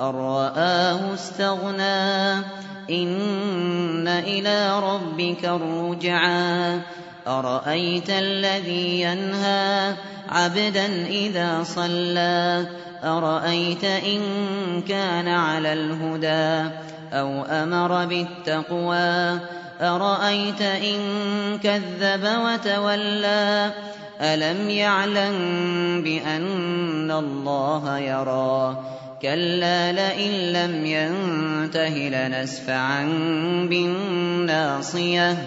أن رآه استغنى. إن إلى ربك الرجعى. أرأيت الذي ينهى عبدا إذا صلى؟ أرأيت إن كان على الهدى أو أمر بالتقوى؟ أرأيت إن كذب وتولى؟ ألم يعلم بأن الله يرى؟ كلا لئن لم ينته لنسفعا بالناصية.